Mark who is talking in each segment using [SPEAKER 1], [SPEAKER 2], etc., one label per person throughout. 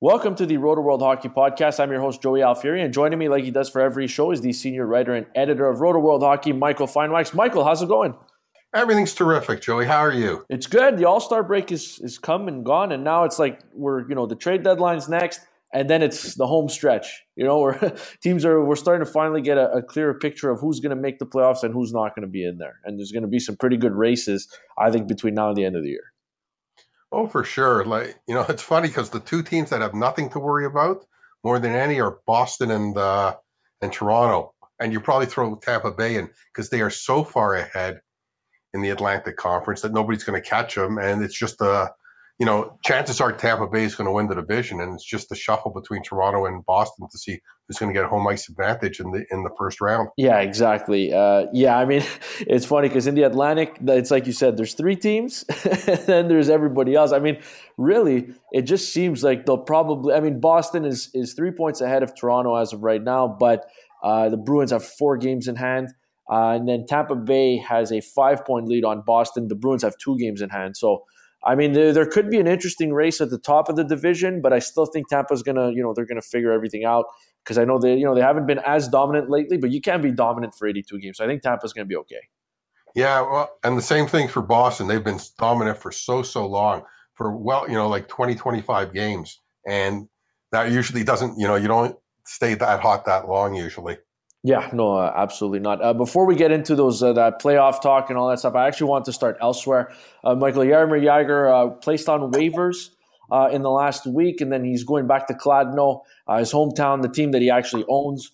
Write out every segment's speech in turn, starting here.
[SPEAKER 1] Welcome to the Rotoworld Hockey Podcast. I'm your host, Joey Alfieri, and joining me, like he does for every show, is the senior writer and editor of Rotoworld Hockey, Michael Finewax. Michael, how's it going?
[SPEAKER 2] Everything's terrific, Joey. How are you?
[SPEAKER 1] It's good. The All Star break is is come and gone, and now it's like we're you know the trade deadline's next, and then it's the home stretch. You know, where teams are we're starting to finally get a, a clearer picture of who's going to make the playoffs and who's not going to be in there, and there's going to be some pretty good races, I think, between now and the end of the year.
[SPEAKER 2] Oh, for sure. Like you know, it's funny because the two teams that have nothing to worry about more than any are Boston and uh, and Toronto, and you probably throw Tampa Bay in because they are so far ahead in the Atlantic Conference that nobody's going to catch them, and it's just a you know, chances are Tampa Bay is going to win the division, and it's just a shuffle between Toronto and Boston to see who's going to get home ice advantage in the in the first round.
[SPEAKER 1] Yeah, exactly. Uh, yeah, I mean, it's funny because in the Atlantic, it's like you said, there's three teams, and then there's everybody else. I mean, really, it just seems like they'll probably. I mean, Boston is is three points ahead of Toronto as of right now, but uh, the Bruins have four games in hand. Uh, and then Tampa Bay has a five point lead on Boston. The Bruins have two games in hand. So I mean, there, there could be an interesting race at the top of the division, but I still think Tampa's gonna, you know, they're gonna figure everything out because I know they, you know, they haven't been as dominant lately, but you can't be dominant for 82 games. So I think Tampa's gonna be okay.
[SPEAKER 2] Yeah, well, and the same thing for Boston. They've been dominant for so so long, for well, you know, like 20, 25 games, and that usually doesn't, you know, you don't stay that hot that long usually.
[SPEAKER 1] Yeah, no, uh, absolutely not. Uh, before we get into those uh, that playoff talk and all that stuff, I actually want to start elsewhere. Uh, Michael Jaromir Jagr uh, placed on waivers uh, in the last week, and then he's going back to Kladno, his hometown, the team that he actually owns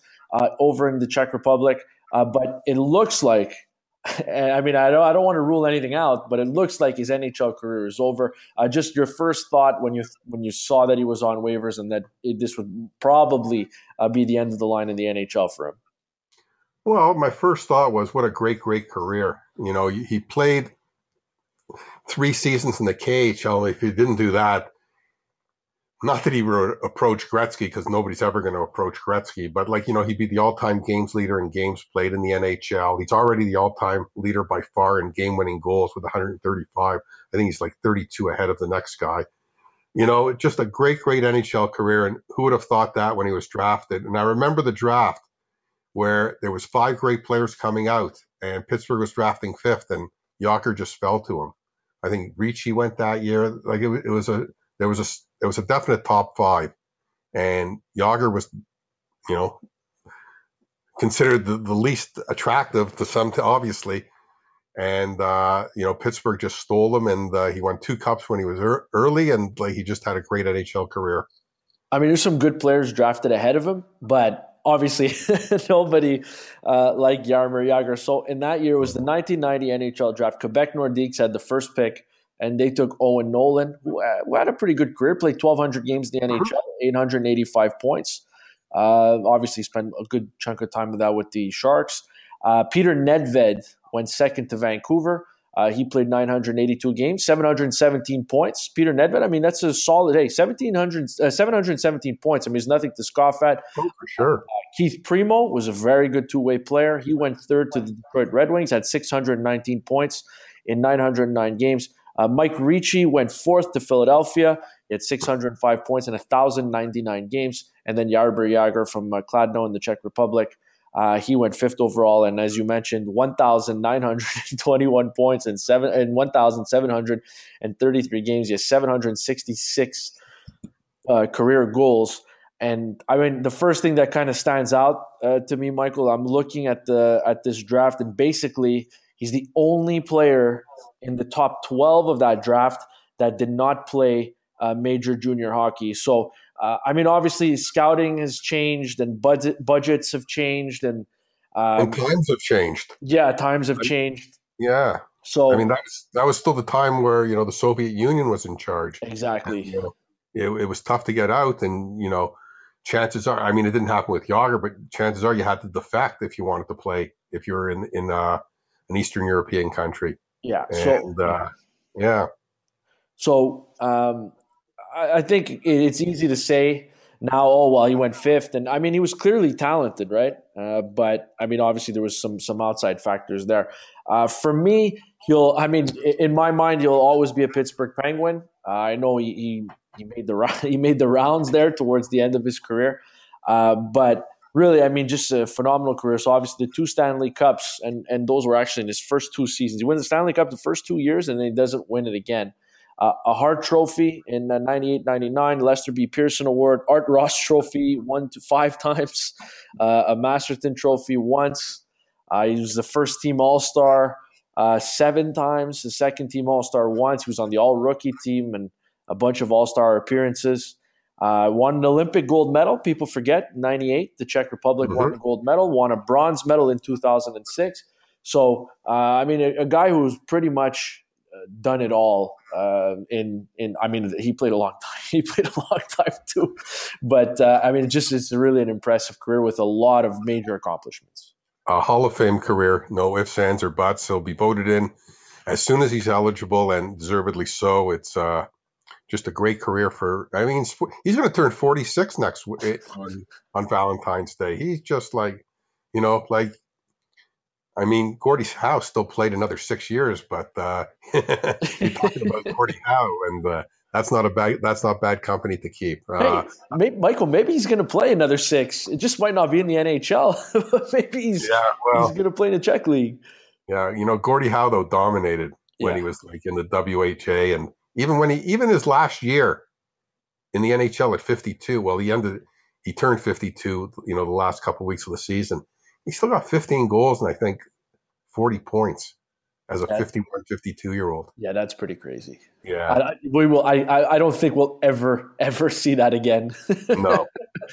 [SPEAKER 1] over in the Czech Republic. but it looks like, I mean, I don't, I don't want to rule anything out, but it looks like his NHL career is over. just your first thought when you when you saw that he was on waivers and that it, this would probably be the end of the line in the NHL for him.
[SPEAKER 2] Well, my first thought was, what a great, great career. You know, he played three seasons in the KHL. If he didn't do that, not that he would approach Gretzky because nobody's ever going to approach Gretzky, but like, you know, he'd be the all time games leader in games played in the NHL. He's already the all time leader by far in game winning goals with 135. I think he's like 32 ahead of the next guy. You know, just a great, great NHL career. And who would have thought that when he was drafted? And I remember the draft where there was five great players coming out, and Pittsburgh was drafting fifth, and Jagr just fell to him. I think Ricci went that year. Like it, it was a there was a there was a definite top five, and Jagr was, you know, considered the, the least attractive to some, obviously. And uh, you know, Pittsburgh just stole him, and uh, he won two cups when he was er- early, and like he just had a great NHL career.
[SPEAKER 1] I mean, there's some good players drafted ahead of him, but obviously nobody uh, like Jaromir Jagr. So in that year was the 1990 NHL draft. Quebec Nordiques had the first pick, and they took Owen Nolan, who, uh, who had a pretty good career, played 1,200 games in the NHL, 885 points. Uh, obviously, spent a good chunk of time with that with the Sharks. Uh, Petr Nedved went second to Vancouver. Uh, he played 982 games, 717 points. Peter Nedved, I mean, that's a solid, hey, 1700, uh, 717 points. I mean, it's nothing to scoff at.
[SPEAKER 2] Oh, for sure. Uh,
[SPEAKER 1] Keith Primeau was a very good two way player. He went third to the Detroit Red Wings, had 619 points in 909 games. Uh, Mike Ricci went fourth to Philadelphia. He had 605 points in 1,099 games. And then Jaromir Jagr from uh, Kladno in the Czech Republic uh, he went fifth overall, and as you mentioned, 1,921 points in seven in 1,733 games. He has 766 uh, career goals. And I mean, the first thing that kind of stands out uh, to me, Michael, I'm looking at the at this draft, and basically, he's the only player in the top 12 of that draft that did not play uh, major junior hockey. So uh, I mean, obviously, scouting has changed and budget budgets have changed, and,
[SPEAKER 2] um, and times have changed.
[SPEAKER 1] Yeah, times have changed.
[SPEAKER 2] Yeah. So I mean, that was that was still the time where you know the Soviet Union was in charge.
[SPEAKER 1] Exactly.
[SPEAKER 2] And, you know, it, it was tough to get out, and you know, chances are, I mean, it didn't happen with Jagr, but chances are you had to defect if you wanted to play if you were in in uh, an Eastern European country.
[SPEAKER 1] Yeah.
[SPEAKER 2] And, so uh, yeah.
[SPEAKER 1] So um, I think it's easy to say now. Oh well, he went fifth, and I mean he was clearly talented, right? Uh, but I mean, obviously there was some some outside factors there. Uh, for me, he'll. I mean, in my mind, he'll always be a Pittsburgh Penguin. Uh, I know he, he, made the he made the rounds there towards the end of his career. Uh, but really, I mean, just a phenomenal career. So obviously, the two Stanley Cups, and and those were actually in his first two seasons. He wins the Stanley Cup the first two years, and then he doesn't win it again. Uh, a Hart Trophy in uh, 98 99, Lester B. Pearson Award, Art Ross Trophy one to five times, uh, a Masterton Trophy once. Uh, he was the first team All Star uh, seven times, the second team All Star once. He was on the All Rookie team and a bunch of All Star appearances. Uh, won an Olympic gold medal. People forget, 98, the Czech Republic mm-hmm. won a gold medal, won a bronze medal in 2006. So, uh, I mean, a, a, guy who's pretty much done it all. Uh, in in, I mean, he played a long time. He played a long time too, but uh, I mean, just it's really an impressive career with a lot of major accomplishments.
[SPEAKER 2] A Hall of Fame career, no ifs, ands, or buts. He'll be voted in as soon as he's eligible, and deservedly so. It's uh, just a great career for. I mean, he's going to turn 46 next eh, on, on Valentine's Day. He's just like, you know, like. I mean, Gordie Howe still played another six years, but uh, you're talking about Gordie Howe, and uh, that's not a bad that's not bad company to keep.
[SPEAKER 1] Uh, hey, maybe, Michael, maybe he's going to play another six. It just might not be in the NHL. maybe he's yeah, well, he's going to play in the Czech league.
[SPEAKER 2] Yeah, you know, Gordie Howe though dominated when yeah. he was like in the WHA and even when he, even his last year in the NHL at 52, well, he ended, he turned 52, you know, the last couple of weeks of the season. He still got 15 goals and I think 40 points as a 51, 52 year old.
[SPEAKER 1] Yeah, that's pretty crazy.
[SPEAKER 2] Yeah.
[SPEAKER 1] I, we will, I, I don't think we'll ever, ever see that again.
[SPEAKER 2] no,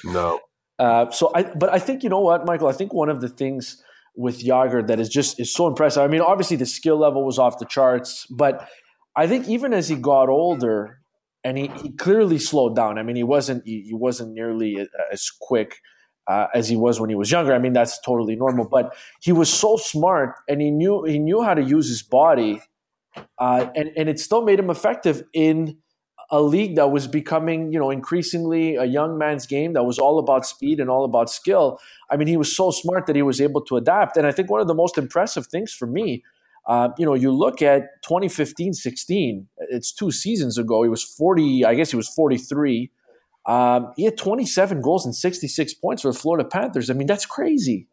[SPEAKER 2] no.
[SPEAKER 1] Uh, so I, but I think, you know what, Michael, I think one of the things with Jagr that is just, is so impressive. I mean, obviously the skill level was off the charts, but I think even as he got older, and he, he clearly slowed down. I mean, he wasn't he, he wasn't nearly as quick uh, as he was when he was younger. I mean, that's totally normal. But he was so smart, and he knew he knew how to use his body, uh, and and it still made him effective in a league that was becoming, you know, increasingly a young man's game that was all about speed and all about skill. I mean, he was so smart that he was able to adapt. And I think one of the most impressive things for me uh, you know, you look at 2015 16, it's two seasons ago. He was 40, I guess he was 43. Um, he had 27 goals and 66 points for the Florida Panthers. I mean, that's crazy.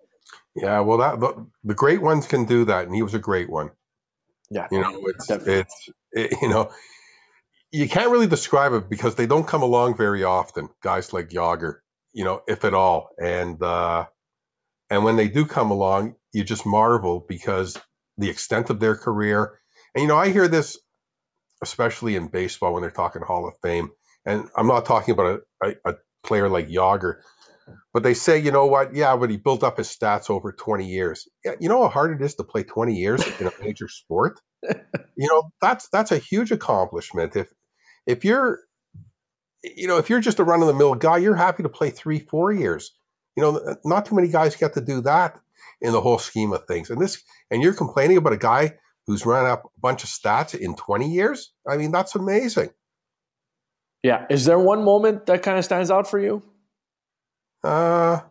[SPEAKER 2] Yeah, well, that the, the great ones can do that, and he was a great one.
[SPEAKER 1] Yeah,
[SPEAKER 2] you know, it's definitely. it's it, you know, you can't really describe it because they don't come along very often. Guys like Jagr, you know, if at all, and uh, and when they do come along, you just marvel because the extent of their career. And, you know, I hear this, especially in baseball when they're talking Hall of Fame. And I'm not talking about a, a, a player like Jagr, but they say, you know what? Yeah, but he built up his stats over 20 years. Yeah, you know how hard it is to play 20 years in a major sport? you know, that's that's a huge accomplishment. If if you're you know, if you're just a run of the mill guy, you're happy to play three, four years. You know, not too many guys get to do that in the whole scheme of things. And this, and you're complaining about a guy who's run up a bunch of stats in 20 years. I mean, that's amazing.
[SPEAKER 1] Yeah. Is there one moment that kind of stands out for you?
[SPEAKER 2] Uh,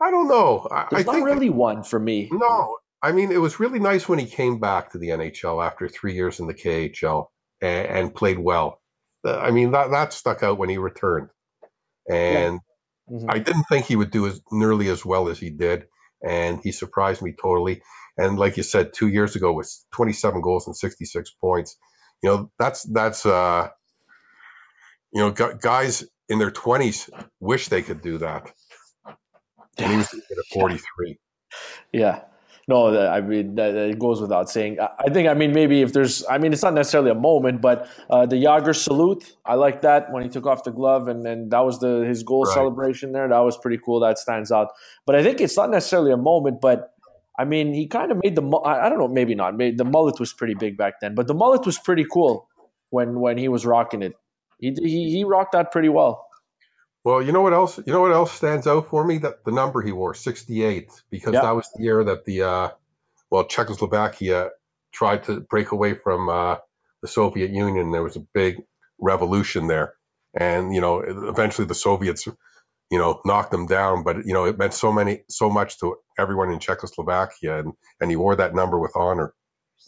[SPEAKER 2] I don't know.
[SPEAKER 1] There's
[SPEAKER 2] I
[SPEAKER 1] not really one for me.
[SPEAKER 2] No, I mean, it was really nice when he came back to the NHL after three years in the KHL and, and played well. I mean, that that stuck out when he returned, and yeah. mm-hmm. I didn't think he would do as nearly as well as he did and he surprised me totally. And like you said, two years ago with 27 goals and 66 points, you know that's that's uh, you know guys in their 20s wish they could do that. And he was at 43.
[SPEAKER 1] Yeah. No, I mean it goes without saying. I think, I mean, maybe if there's, I mean, it's not necessarily a moment, but uh, the Jagr salute, I like that when he took off the glove and then that was the his goal right. celebration there. That was pretty cool. That stands out. But I think it's not necessarily a moment, but I mean, he kind of made the. I don't know, maybe not. Maybe the mullet was pretty big back then, but the mullet was pretty cool when when he was rocking it. He he, he rocked that pretty well.
[SPEAKER 2] Well, you know what else? You know what else stands out for me? That the number he wore, sixty-eight, because yep. that was the year that the uh, well Czechoslovakia tried to break away from uh, the Soviet Union. There was a big revolution there, and you know, eventually the Soviets, you know, knocked them down. But you know, it meant so many, so much to everyone in Czechoslovakia, and and he wore that number with honor.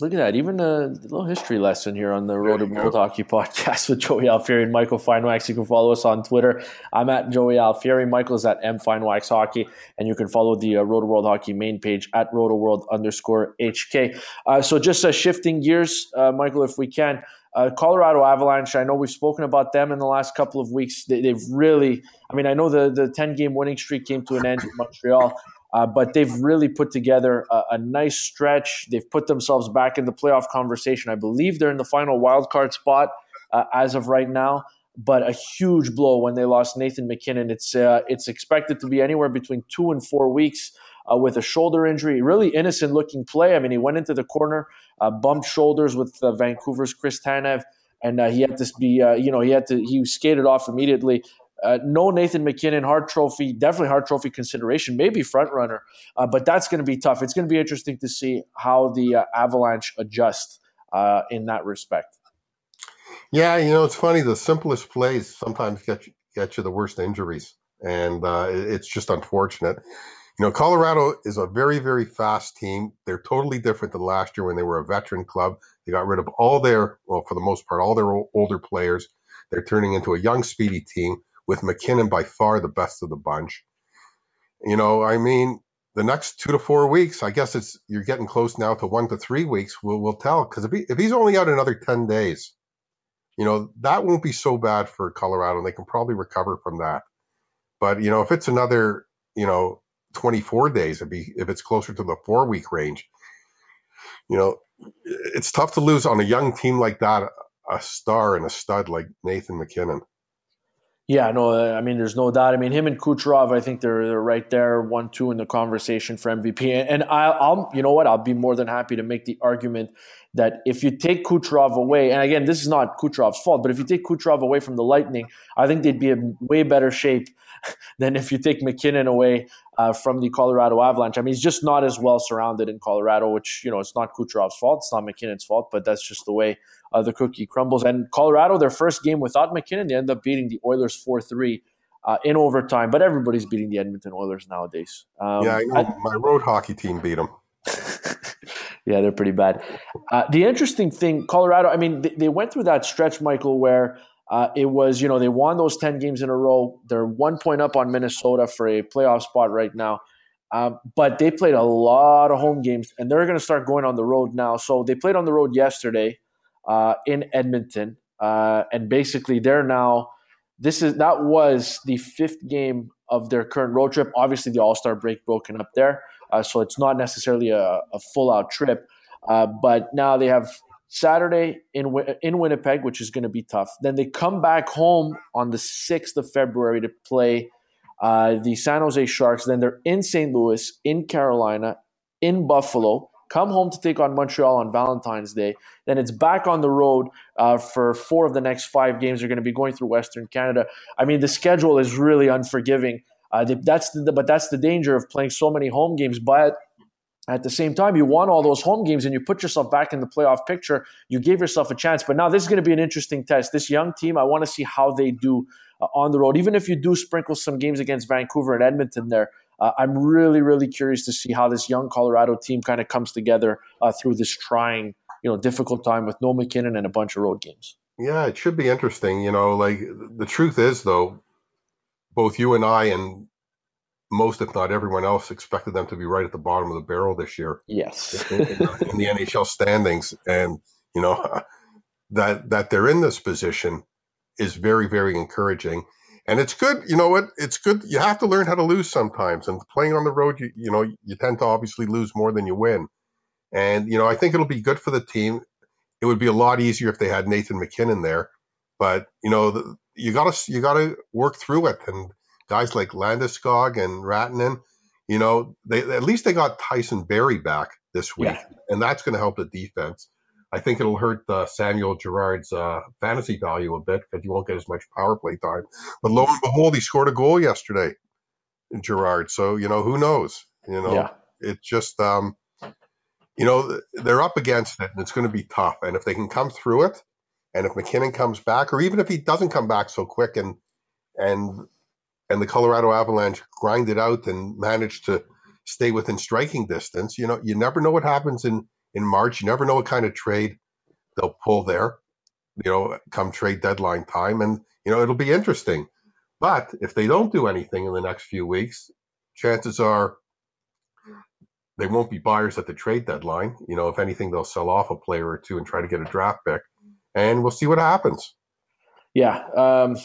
[SPEAKER 1] Look at that. Even a little history lesson here on the Rotoworld Hockey podcast with Joey Alfieri and Michael Finewax. You can follow us on Twitter. I'm at Joey Alfieri. Michael's at M Finewax Hockey. And you can follow the uh, Rotoworld Hockey main page at Rotoworld underscore HK. Uh, so just uh, shifting gears, uh, Michael, if we can. Uh, Colorado Avalanche, I know we've spoken about them in the last couple of weeks. They, have really, I mean, I know the, the 10 game winning streak came to an end in Montreal, uh, but they've really put together a, a, nice stretch. They've put themselves back in the playoff conversation. I believe they're in the final wild card spot uh, as of right now. But a huge blow when they lost Nathan MacKinnon. It's uh, it's expected to be anywhere between two and four weeks uh, with a shoulder injury. Really innocent looking play. I mean, he went into the corner, uh, bumped shoulders with Vancouver's Chris Tanev, and he had to be you know he had to he skated off immediately. Uh, no Nathan MacKinnon, Hart Trophy, definitely Hart Trophy consideration, maybe front runner, uh, but that's going to be tough. It's going to be interesting to see how the uh, Avalanche adjust uh, in that respect.
[SPEAKER 2] Yeah, you know, it's funny. The simplest plays sometimes get you, get you the worst injuries, and uh, it's just unfortunate. You know, Colorado is a very, very fast team. They're totally different than last year when they were a veteran club. They got rid of all their, well, for the most part, all their older players. They're turning into a young, speedy team with MacKinnon by far the best of the bunch. You know, I mean, the next two to four weeks, I guess it's you're getting close now to one to three weeks. We'll, we'll tell because if, he, if he's only out another ten days, you know that won't be so bad for Colorado. and They can probably recover from that. But you know, if it's another, you know, 24 days, it'd be if it's closer to the four week range. You know, it's tough to lose on a young team like that, a star and a stud like Nathan MacKinnon.
[SPEAKER 1] Yeah, no, uh, I mean, there's no doubt. I mean, him and Kucherov, I think they're they're right there, one two in the conversation for MVP. And I'll, I'll, you know what, I'll be more than happy to make the argument that if you take Kucherov away, and again, this is not Kucherov's fault, but if you take Kucherov away from the Lightning, I think they'd be in way better shape than if you take MacKinnon away uh, from the Colorado Avalanche. I mean, he's just not as well surrounded in Colorado, which you know, it's not Kucherov's fault, it's not MacKinnon's fault, but that's just the way uh, the cookie crumbles. And Colorado, their first game without MacKinnon, they end up beating the Oilers 4 3 uh, in overtime. But everybody's beating the Edmonton Oilers nowadays.
[SPEAKER 2] Um, yeah, I my road hockey team beat them.
[SPEAKER 1] yeah, they're pretty bad. Uh, the interesting thing, Colorado, I mean, they, they went through that stretch, Michael, where uh, it was, you know, they won those 10 games in a row. They're one point up on Minnesota for a playoff spot right now. Um, but they played a lot of home games, and they're going to start going on the road now. So they played on the road yesterday uh, in Edmonton, uh, and basically they're now. This is that was the fifth game of their current road trip. Obviously, the All Star break broken up there, uh, so it's not necessarily a, a full out trip. Uh, but now they have Saturday in in Winnipeg, which is going to be tough. Then they come back home on the sixth of February to play uh, the San Jose Sharks. Then they're in St. Louis, in Carolina, in Buffalo, come home to take on Montreal on Valentine's Day. Then it's back on the road uh, for four of the next five games. They're going to be going through Western Canada. I mean, the schedule is really unforgiving. Uh, that's the, but that's the danger of playing so many home games. But at the same time, you won all those home games and you put yourself back in the playoff picture. You gave yourself a chance. But now this is going to be an interesting test. This young team, I want to see how they do uh, on the road. Even if you do sprinkle some games against Vancouver and Edmonton there, uh, I'm really, really curious to see how this young Colorado team kind of comes together uh, through this trying, you know, difficult time with no MacKinnon and a bunch of road games.
[SPEAKER 2] Yeah, it should be interesting. You know, like the truth is, though, both you and I and most, if not everyone else, expected them to be right at the bottom of the barrel this year.
[SPEAKER 1] Yes,
[SPEAKER 2] in, in, in the NHL standings, and you know that that they're in this position is very, very encouraging and it's good. You know what? It's good. You have to learn how to lose sometimes. And playing on the road, you you know, you tend to obviously lose more than you win. And you know, I think it'll be good for the team. It would be a lot easier if they had Nathan MacKinnon there, but you know, the, you gotta you gotta work through it. And guys like Landeskog and Rantanen, you know, they at least they got Tyson Barrie back this week, yeah. and that's going to help the defense. I think it'll hurt uh, Samuel Girard's uh, fantasy value a bit because he won't get as much power play time. But lo and behold, he scored a goal yesterday, Girard. So you know who knows? You know, yeah. it's just um, you know they're up against it, and it's going to be tough. And if they can come through it, and if MacKinnon comes back, or even if he doesn't come back so quick, and and and the Colorado Avalanche grind it out and manage to stay within striking distance, you know, you never know what happens in in March. You never know what kind of trade they'll pull there, you know, come trade deadline time. And, you know, it'll be interesting. But if they don't do anything in the next few weeks, chances are they won't be buyers at the trade deadline. You know, if anything, they'll sell off a player or two and try to get a draft pick. And we'll see what happens.
[SPEAKER 1] Yeah. Um,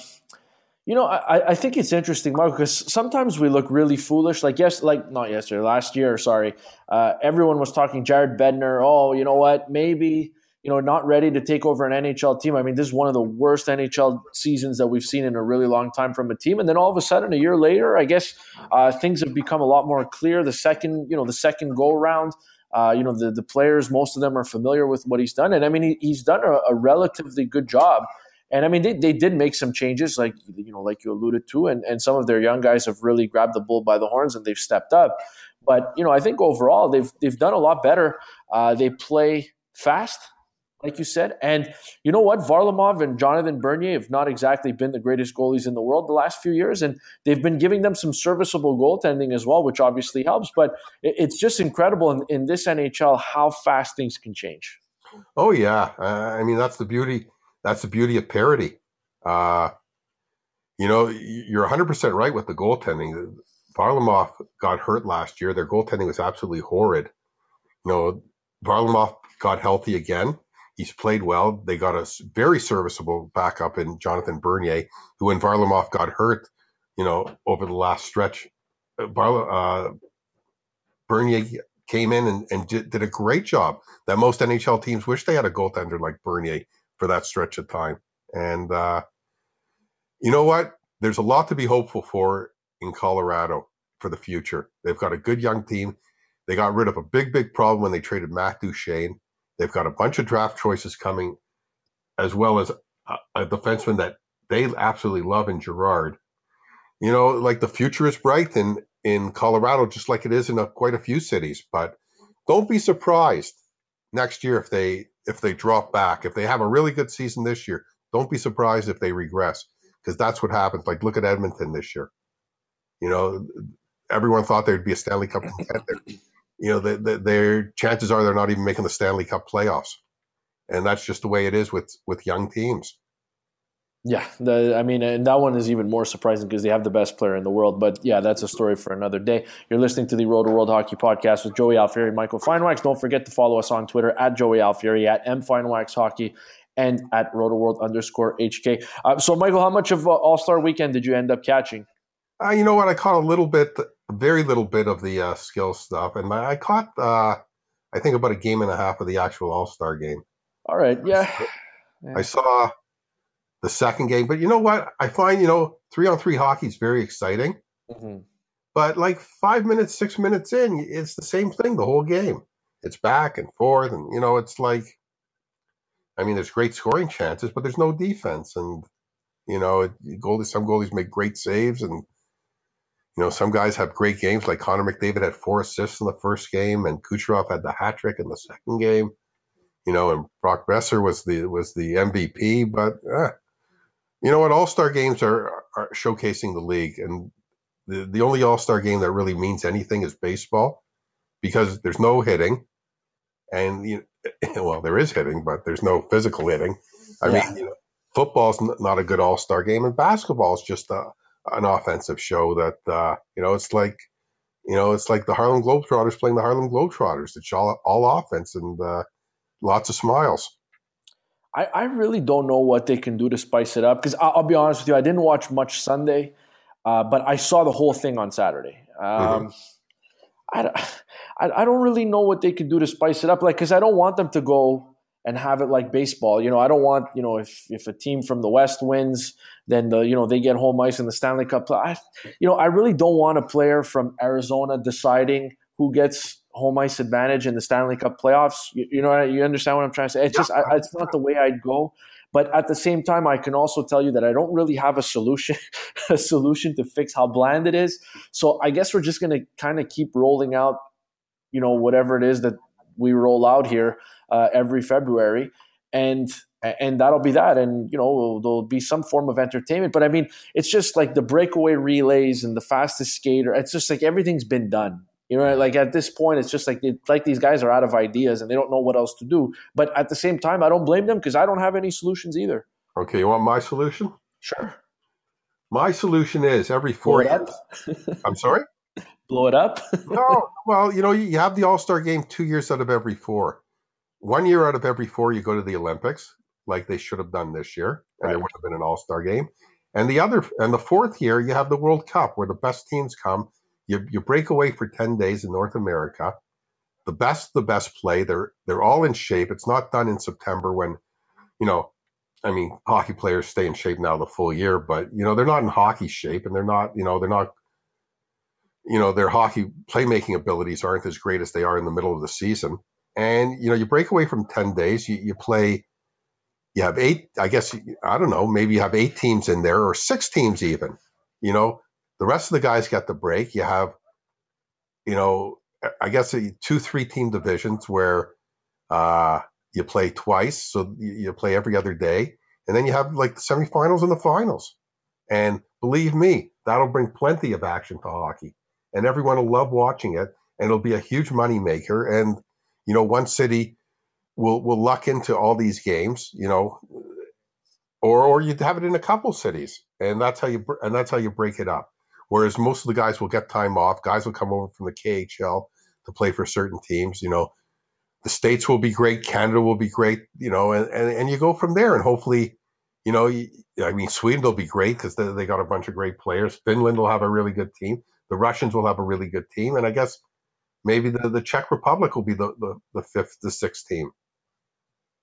[SPEAKER 1] you know, I, I think it's interesting, Mark, because sometimes we look really foolish. Like yes, like not yesterday, last year. Sorry, uh, everyone was talking Jared Bednar. Oh, you know what? Maybe you know not ready to take over an NHL team. I mean, this is one of the worst NHL seasons that we've seen in a really long time from a team. And then all of a sudden, a year later, I guess uh, things have become a lot more clear. The second, you know, the second go round. Uh, you know, the the players, most of them are familiar with what he's done, and I mean, he, he's done a, a relatively good job and I mean, they, they did make some changes, like you know, like you alluded to, and, and some of their young guys have really grabbed the bull by the horns and they've stepped up. But you know, I think overall they've they've done a lot better. Uh, they play fast, like you said, and you know what? Varlamov and Jonathan Bernier have not exactly been the greatest goalies in the world the last few years, and they've been giving them some serviceable goaltending as well, which obviously helps. But it, it's just incredible in, in this NHL how fast things can change.
[SPEAKER 2] Oh yeah, uh, I mean that's the beauty that's the beauty of parity. Uh, you know, you're 100% right with the goaltending. Varlamov got hurt last year. Their goaltending was absolutely horrid. You know, Varlamov got healthy again. He's played well. They got a very serviceable backup in Jonathan Bernier, who, when Varlamov got hurt, you know, over the last stretch, uh, uh Bernier came in and, and did, did, a great job that most NHL teams wish they had a goaltender like Bernier for that stretch of time. And uh, you know what? There's a lot to be hopeful for in Colorado for the future. They've got a good young team. They got rid of a big, big problem when they traded Matt Duchene. They've got a bunch of draft choices coming, as well as a, a defenseman that they absolutely love in Girard. You know, like the future is bright in in Colorado, just like it is in a, quite a few cities. But don't be surprised next year if they if they drop back. If they have a really good season this year, don't be surprised if they regress because that's what happens. Like look at Edmonton this year. You know, everyone thought there'd be a Stanley Cup contender. You know, the, the, their chances are they're not even making the Stanley Cup playoffs, and that's just the way it is with with young teams.
[SPEAKER 1] Yeah, the, I mean, and that one is even more surprising because they have the best player in the world. But yeah, that's a story for another day. You're listening to the Rotoworld Hockey Podcast with Joey Alfieri, Michael Finewax. Don't forget to follow us on Twitter at Joey Alfieri, at M Finewax Hockey, and at RotoWorld underscore HK. Uh, so, Michael, how much of uh, All Star Weekend did you end up catching?
[SPEAKER 2] Uh, you know what? I caught a little bit, very little bit of the uh, skill stuff, and I caught, uh, I think, about a game and a half of the actual All Star game.
[SPEAKER 1] All right, yeah.
[SPEAKER 2] I saw the second game. But you know what? I find, you know, three on three hockey is very exciting. Mm-hmm. But like five minutes, six minutes in, it's the same thing the whole game. It's back and forth. And, you know, it's like, I mean, there's great scoring chances, but there's no defense. And, you know, goalies, some goalies make great saves. And, you know, some guys have great games, like Connor McDavid had four assists in the first game, and Kucherov had the hat trick in the second game. You know, and Brock Boeser was the was the MVP, but eh, you know what? All Star games are, are showcasing the league, and the the only All Star game that really means anything is baseball, because there's no hitting, and you know, well, there is hitting, but there's no physical hitting. I yeah. mean, you know, football's not a good All Star game, and basketball is just a, an offensive show that uh, you know it's like you know it's like the Harlem Globetrotters playing the Harlem Globetrotters. It's all all offense and uh, lots of smiles.
[SPEAKER 1] I, I really don't know what they can do to spice it up because I'll, I'll, be honest with you, I didn't watch much Sunday, uh, but I saw the whole thing on Saturday. Um, mm-hmm. I, I, don't really know what they can do to spice it up, like because I don't want them to go and have it like baseball. You know, I don't want you know if if a team from the West wins, then the you know they get home ice in the Stanley Cup. I, you know, I really don't want a player from Arizona deciding who gets home ice advantage in the Stanley Cup playoffs. You, you know, you understand what I'm trying to say. It's just I, it's not the way I'd go. But at the same time, I can also tell you that I don't really have a solution, a solution to fix how bland it is. So I guess we're just going to kind of keep rolling out, you know, whatever it is that we roll out here uh, every February, and and that'll be that. And you know, there'll be some form of entertainment. But I mean, it's just like the breakaway relays and the fastest skater. It's just like everything's been done You know, like at this point, it's just like like these guys are out of ideas and they don't know what else to do. But at the same time, I don't blame them because I don't have any solutions either.
[SPEAKER 2] Okay, you want my solution?
[SPEAKER 1] Sure.
[SPEAKER 2] My solution is every four years. I'm sorry.
[SPEAKER 1] Blow it up.
[SPEAKER 2] no, well, you know, you have the All Star game two years out of every four. One year out of every four, you go to the Olympics, like they should have done this year, and right. there would have been an All Star game. And the other, and the fourth year, you have the World Cup, where the best teams come you, you break away for 10 days in North America. The best, the best play. They're they're all in shape. It's not done in September when, you know, I mean, hockey players stay in shape now the full year, but you know they're not in hockey shape, and they're not, you know, they're not, you know, their hockey playmaking abilities aren't as great as they are in the middle of the season. And you know, you break away from ten days, you, you play, you have eight. I guess I don't know, maybe you have eight teams in there or six teams even. You know, the rest of the guys get the break. You have, you know, I guess two, three team divisions where uh, you play twice. So you play every other day. And then you have like the semifinals and the finals. And believe me, that'll bring plenty of action to hockey. And everyone will love watching it. And it'll be a huge money maker. And, you know, one city will will luck into all these games, you know, or or you'd have it in a couple cities. And that's how you and that's how you break it up. Whereas most of the guys will get time off. Guys will come over from the KHL to play for certain teams. You know, the states will be great. Canada will be great. You know, and and, and you go from there. And hopefully, you know, I mean, Sweden will be great because they, they got a bunch of great players. Finland will have a really good team. The Russians will have a really good team. And I guess maybe the, the Czech Republic will be the, the, the fifth, the sixth team.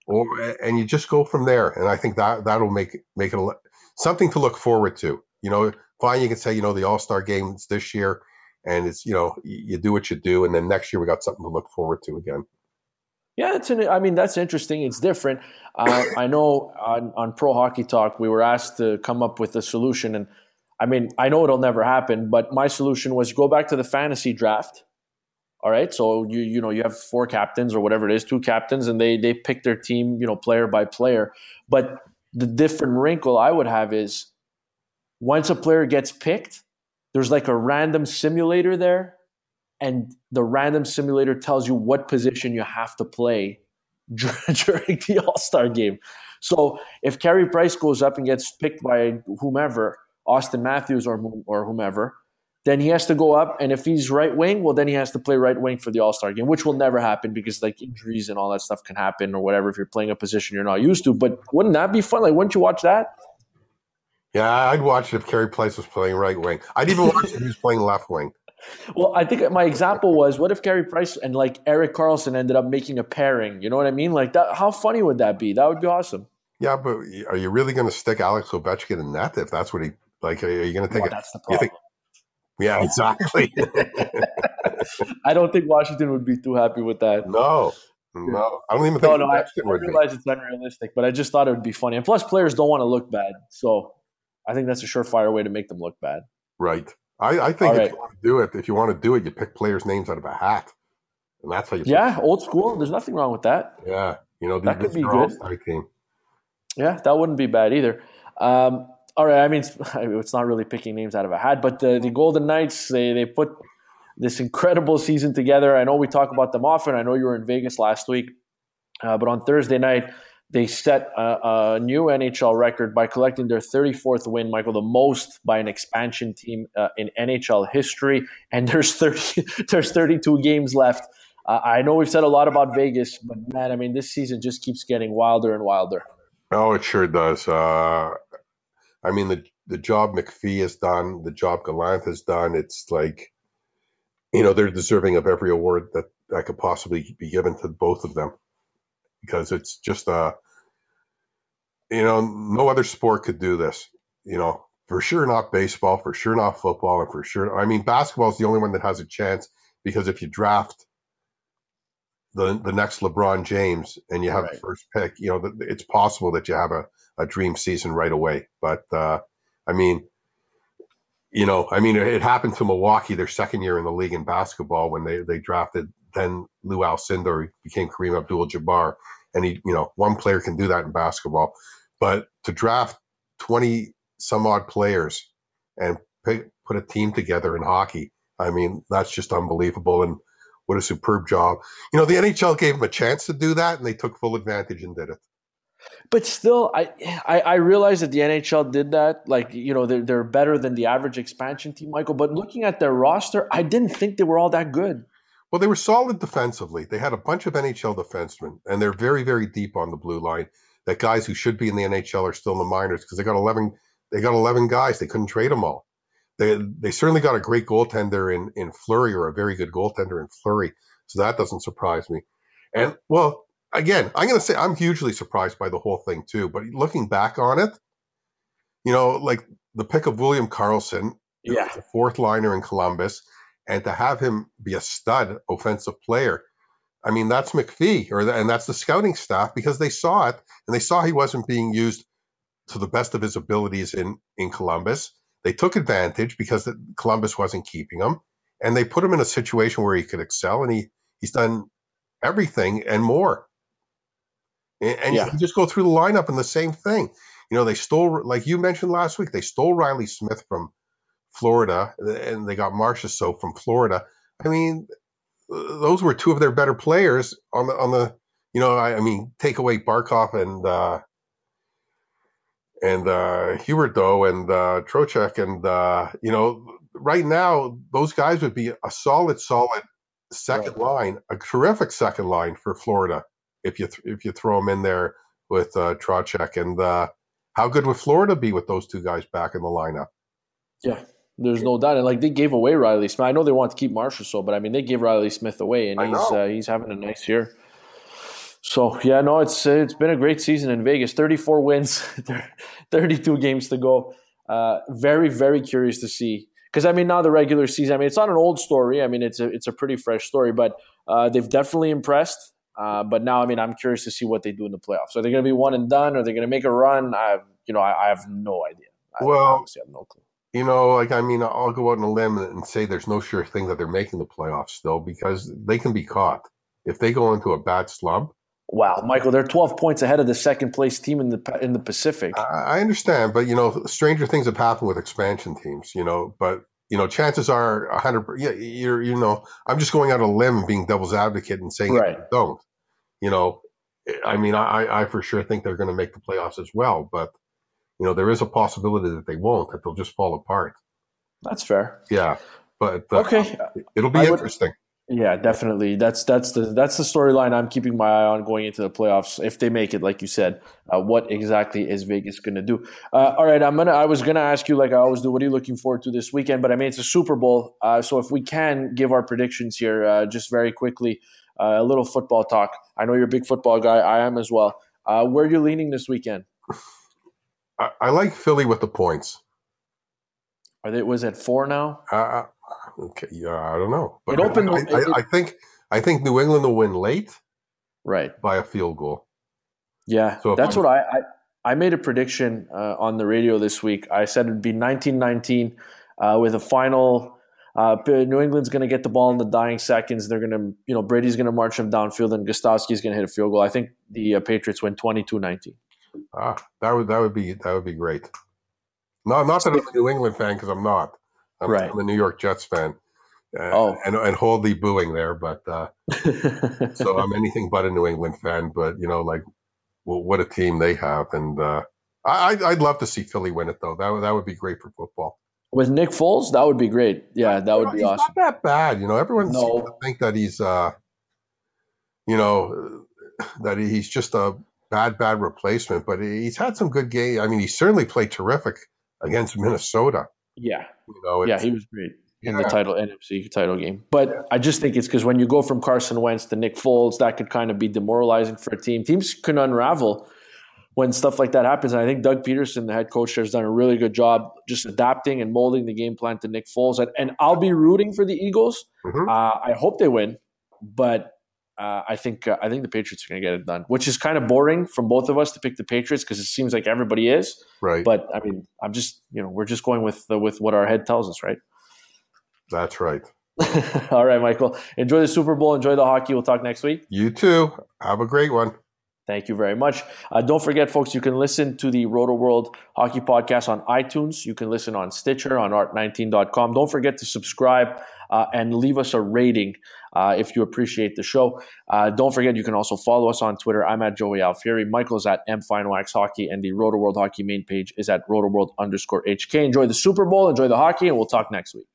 [SPEAKER 2] Or, and you just go from there. And I think that that'll make make it a, something to look forward to. You know, fine, you can say, you know, the All Star games this year, and it's, you know, you do what you do, and then next year we got something to look forward to again.
[SPEAKER 1] Yeah, it's an, I mean that's interesting. It's different. Uh, I know on, on Pro Hockey Talk we were asked to come up with a solution, and I mean I know it'll never happen, but my solution was go back to the fantasy draft. All right, so you you know you have four captains or whatever it is, two captains, and they they pick their team, you know, player by player. But the different wrinkle I would have is once a player gets picked, there's like a random simulator there, and the random simulator tells you what position you have to play during the All Star game. So if Carey Price goes up and gets picked by whomever, Auston Matthews or or whomever, then he has to go up. And if he's right wing, well, then he has to play right wing for the All Star game, which will never happen because like injuries and all that stuff can happen or whatever if you're playing a position you're not used to. But wouldn't that be fun? Like, wouldn't you watch that?
[SPEAKER 2] Yeah, I'd watch it if Carey Price was playing right wing. I'd even watch if he was playing left wing.
[SPEAKER 1] Well, I think my example was what if Carey Price and like Erik Karlsson ended up making a pairing? You know what I mean? Like that. How funny would that be? That would be awesome.
[SPEAKER 2] Yeah, but are you really going to stick Alex Ovechkin in that if that's what he like? Are you going to think well.
[SPEAKER 1] That's the problem. Think,
[SPEAKER 2] yeah, exactly.
[SPEAKER 1] I don't think Washington would be too happy with that.
[SPEAKER 2] No, no, I don't even think.
[SPEAKER 1] No, no, I, I realize be. it's unrealistic, but I just thought it would be funny. And plus, players don't want to look bad, so I think that's a surefire way to make them look bad.
[SPEAKER 2] Right. I, I think All if right. you want to do it, if you want to do it, you pick players' names out of a hat, and that's how you.
[SPEAKER 1] Yeah, old school. There's nothing wrong with that.
[SPEAKER 2] Yeah, you know
[SPEAKER 1] that could be good.
[SPEAKER 2] Team.
[SPEAKER 1] Yeah, that wouldn't be bad either. Um, all right, I mean, it's, it's, not really picking names out of a hat, but the, the Golden Knights they they put this incredible season together. I know we talk about them often. I know you were in Vegas last week, uh, but on Thursday night they set a, a, new NHL record by collecting their 34th win, Michael, the most by an expansion team uh, in NHL history. And there's 30, there's 32 games left. Uh, I know we've said a lot about Vegas, but man, I mean, this season just keeps getting wilder and wilder.
[SPEAKER 2] Oh, it sure does. Uh, I mean, the the job McPhee has done, the job Gallant has done. It's like, you know, they're deserving of every award that that could possibly be given to both of them because it's just a you know, no other sport could do this. You know, for sure not baseball, for sure not football, and for sure, I mean, basketball is the only one that has a chance because if you draft the the next LeBron James and you have right. the first pick, you know, it's possible that you have a, a dream season right away. But uh, I mean, you know, I mean, it happened to Milwaukee their second year in the league in basketball when they they drafted then Lou Alcindor became Kareem Abdul-Jabbar, and he, you know, one player can do that in basketball. But to draft 20 some odd players and pick, put a team together in hockey I mean, that's just unbelievable. And what a superb job. You know, the NHL gave them a chance to do that, and they took full advantage and did it.
[SPEAKER 1] But still, I, I, I realize that the NHL did that. Like, you know, they're, they're better than the average expansion team, Michael. But looking at their roster, I didn't think they were all that good.
[SPEAKER 2] Well, they were solid defensively. They had a bunch of NHL defensemen, and they're very, very deep on the blue line. That guys who should be in the NHL are still in the minors because they got eleven. They got eleven guys. They couldn't trade them all. They they certainly got a great goaltender in in Fleury or a very good goaltender in Fleury. So that doesn't surprise me. And well, again, I'm going to say I'm hugely surprised by the whole thing too. But looking back on it, you know, like the pick of William Karlsson,
[SPEAKER 1] yeah,
[SPEAKER 2] the fourth liner in Columbus, and to have him be a stud offensive player. I mean, that's McPhee, or the, and that's the scouting staff because they saw it and they saw he wasn't being used to the best of his abilities in in Columbus. They took advantage because Columbus wasn't keeping him, and they put him in a situation where he could excel, and he he's done everything and more. And, and yeah. you just go through the lineup and the same thing. You know, they stole, like you mentioned last week, they stole Reilly Smith from Florida, and they got Marchessault from Florida. I mean, those were two of their better players on the on the. You know, I, I mean, take away Barkov and uh, and uh, Huberdeau and uh, Trocheck, and uh, you know, right now those guys would be a solid, solid second right. line, a terrific second line for Florida if you th- if you throw them in there with uh, Trocheck. And uh, how good would Florida be with those two guys back in the lineup?
[SPEAKER 1] Yeah, there's no doubt. And like they gave away Reilly Smith. I know they want to keep Marshall, so but I mean they gave Reilly Smith away, and he's uh, he's having a nice year. So yeah, no, it's it's been a great season in Vegas. Thirty four wins, thirty two games to go. Uh, very very curious to see because I mean now the regular season. I mean it's not an old story. I mean it's a it's a pretty fresh story, but uh, they've definitely impressed. Uh, but now I mean I'm curious to see what they do in the playoffs. Are they going to be one and done? Are they going to make a run? I you know I, I have no idea. I
[SPEAKER 2] well, honestly have no clue. You know, like I mean, I'll go out on a limb and say there's no sure thing that they're making the playoffs still because they can be caught if they go into a bad slump
[SPEAKER 1] Wow, Michael, they're 12 points ahead of the second place team in the in the Pacific.
[SPEAKER 2] I understand, but you know, stranger things have happened with expansion teams. You know, but you know, chances are 100. Yeah, you're you know, I'm just going out on a limb, being devil's advocate, and saying right. don't. You know, I mean, I I for sure think they're going to make the playoffs as well, but you know, there is a possibility that they won't, that they'll just fall apart.
[SPEAKER 1] That's fair.
[SPEAKER 2] Yeah, but
[SPEAKER 1] uh, okay,
[SPEAKER 2] it'll be I interesting. Would,
[SPEAKER 1] yeah, definitely. That's that's the that's the storyline I'm keeping my eye on going into the playoffs. If they make it, like you said, uh, what exactly is Vegas going to do? Uh, all right, I'm gonna. I was gonna ask you, like I always do, what are you looking forward to this weekend? But I mean, it's a Super Bowl, uh, so if we can give our predictions here, uh, just very quickly, uh, a little football talk. I know you're a big football guy. I am as well. Uh, where are you leaning this weekend?
[SPEAKER 2] I, I, like Philly with the points.
[SPEAKER 1] Are they? Was it four now?
[SPEAKER 2] Okay, yeah, I don't know, but
[SPEAKER 1] it opened.
[SPEAKER 2] I, I,
[SPEAKER 1] it,
[SPEAKER 2] I, think I think New England will win late,
[SPEAKER 1] right,
[SPEAKER 2] by a field goal.
[SPEAKER 1] Yeah, so that's what I, I, I made a prediction uh, on the radio this week. I said it'd be 1919 uh, with a final. Uh, New England's going to get the ball in the dying seconds. They're going to, you know, Brady's going to march them downfield, and Gostkowski's going to hit a field goal. I think the uh, Patriots win 22-19.
[SPEAKER 2] Ah, that would that would be that would be great. No, not that I'm a New England fan because I'm not. I'm, right. I'm a New York Jets fan. Uh, oh. and, and hold the booing there, but uh, so I'm anything but a New England fan. But you know, like, well, what a team they have, and uh, I, I'd love to see Philly win it though. That would, that would be great for football.
[SPEAKER 1] With Nick Foles, that would be great. Yeah, that would
[SPEAKER 2] know,
[SPEAKER 1] be awesome.
[SPEAKER 2] Not that bad, you know. Everyone no. seems to think that he's, uh, you know, that he's just a bad, bad replacement. But he's had some good game. I mean, he certainly played terrific against Minnesota.
[SPEAKER 1] Yeah. You know, yeah, he was great in yeah. the title NFC title game. But yeah. I just think it's because when you go from Carson Wentz to Nick Foles, that could kind of be demoralizing for a team. Teams can unravel when stuff like that happens. And I think Doug Pederson, the head coach, has done a really good job just adapting and molding the game plan to Nick Foles. And, and I'll be rooting for the Eagles. Mm-hmm. Uh, I hope they win, but uh, I think uh, I think the Patriots are going to get it done, which is kind of boring from both of us to pick the Patriots because it seems like everybody is.
[SPEAKER 2] Right.
[SPEAKER 1] But I mean, I'm just you know we're just going with uh, with what our head tells us, right?
[SPEAKER 2] That's right.
[SPEAKER 1] All right, Michael. Enjoy the Super Bowl. Enjoy the hockey. We'll talk next week.
[SPEAKER 2] You too. Have a great one.
[SPEAKER 1] Thank you very much. Uh, don't forget, folks, you can listen to the Rotoworld Hockey Podcast on iTunes. You can listen on Stitcher, on art19.com. Don't forget to subscribe uh, and leave us a rating uh, if you appreciate the show. Uh, don't forget, you can also follow us on Twitter. I'm at Joey Alfieri. Michael's at MFinewax Hockey, and the Rotoworld Hockey main page is at Rotoworld underscore HK. Enjoy the Super Bowl, enjoy the hockey, and we'll talk next week.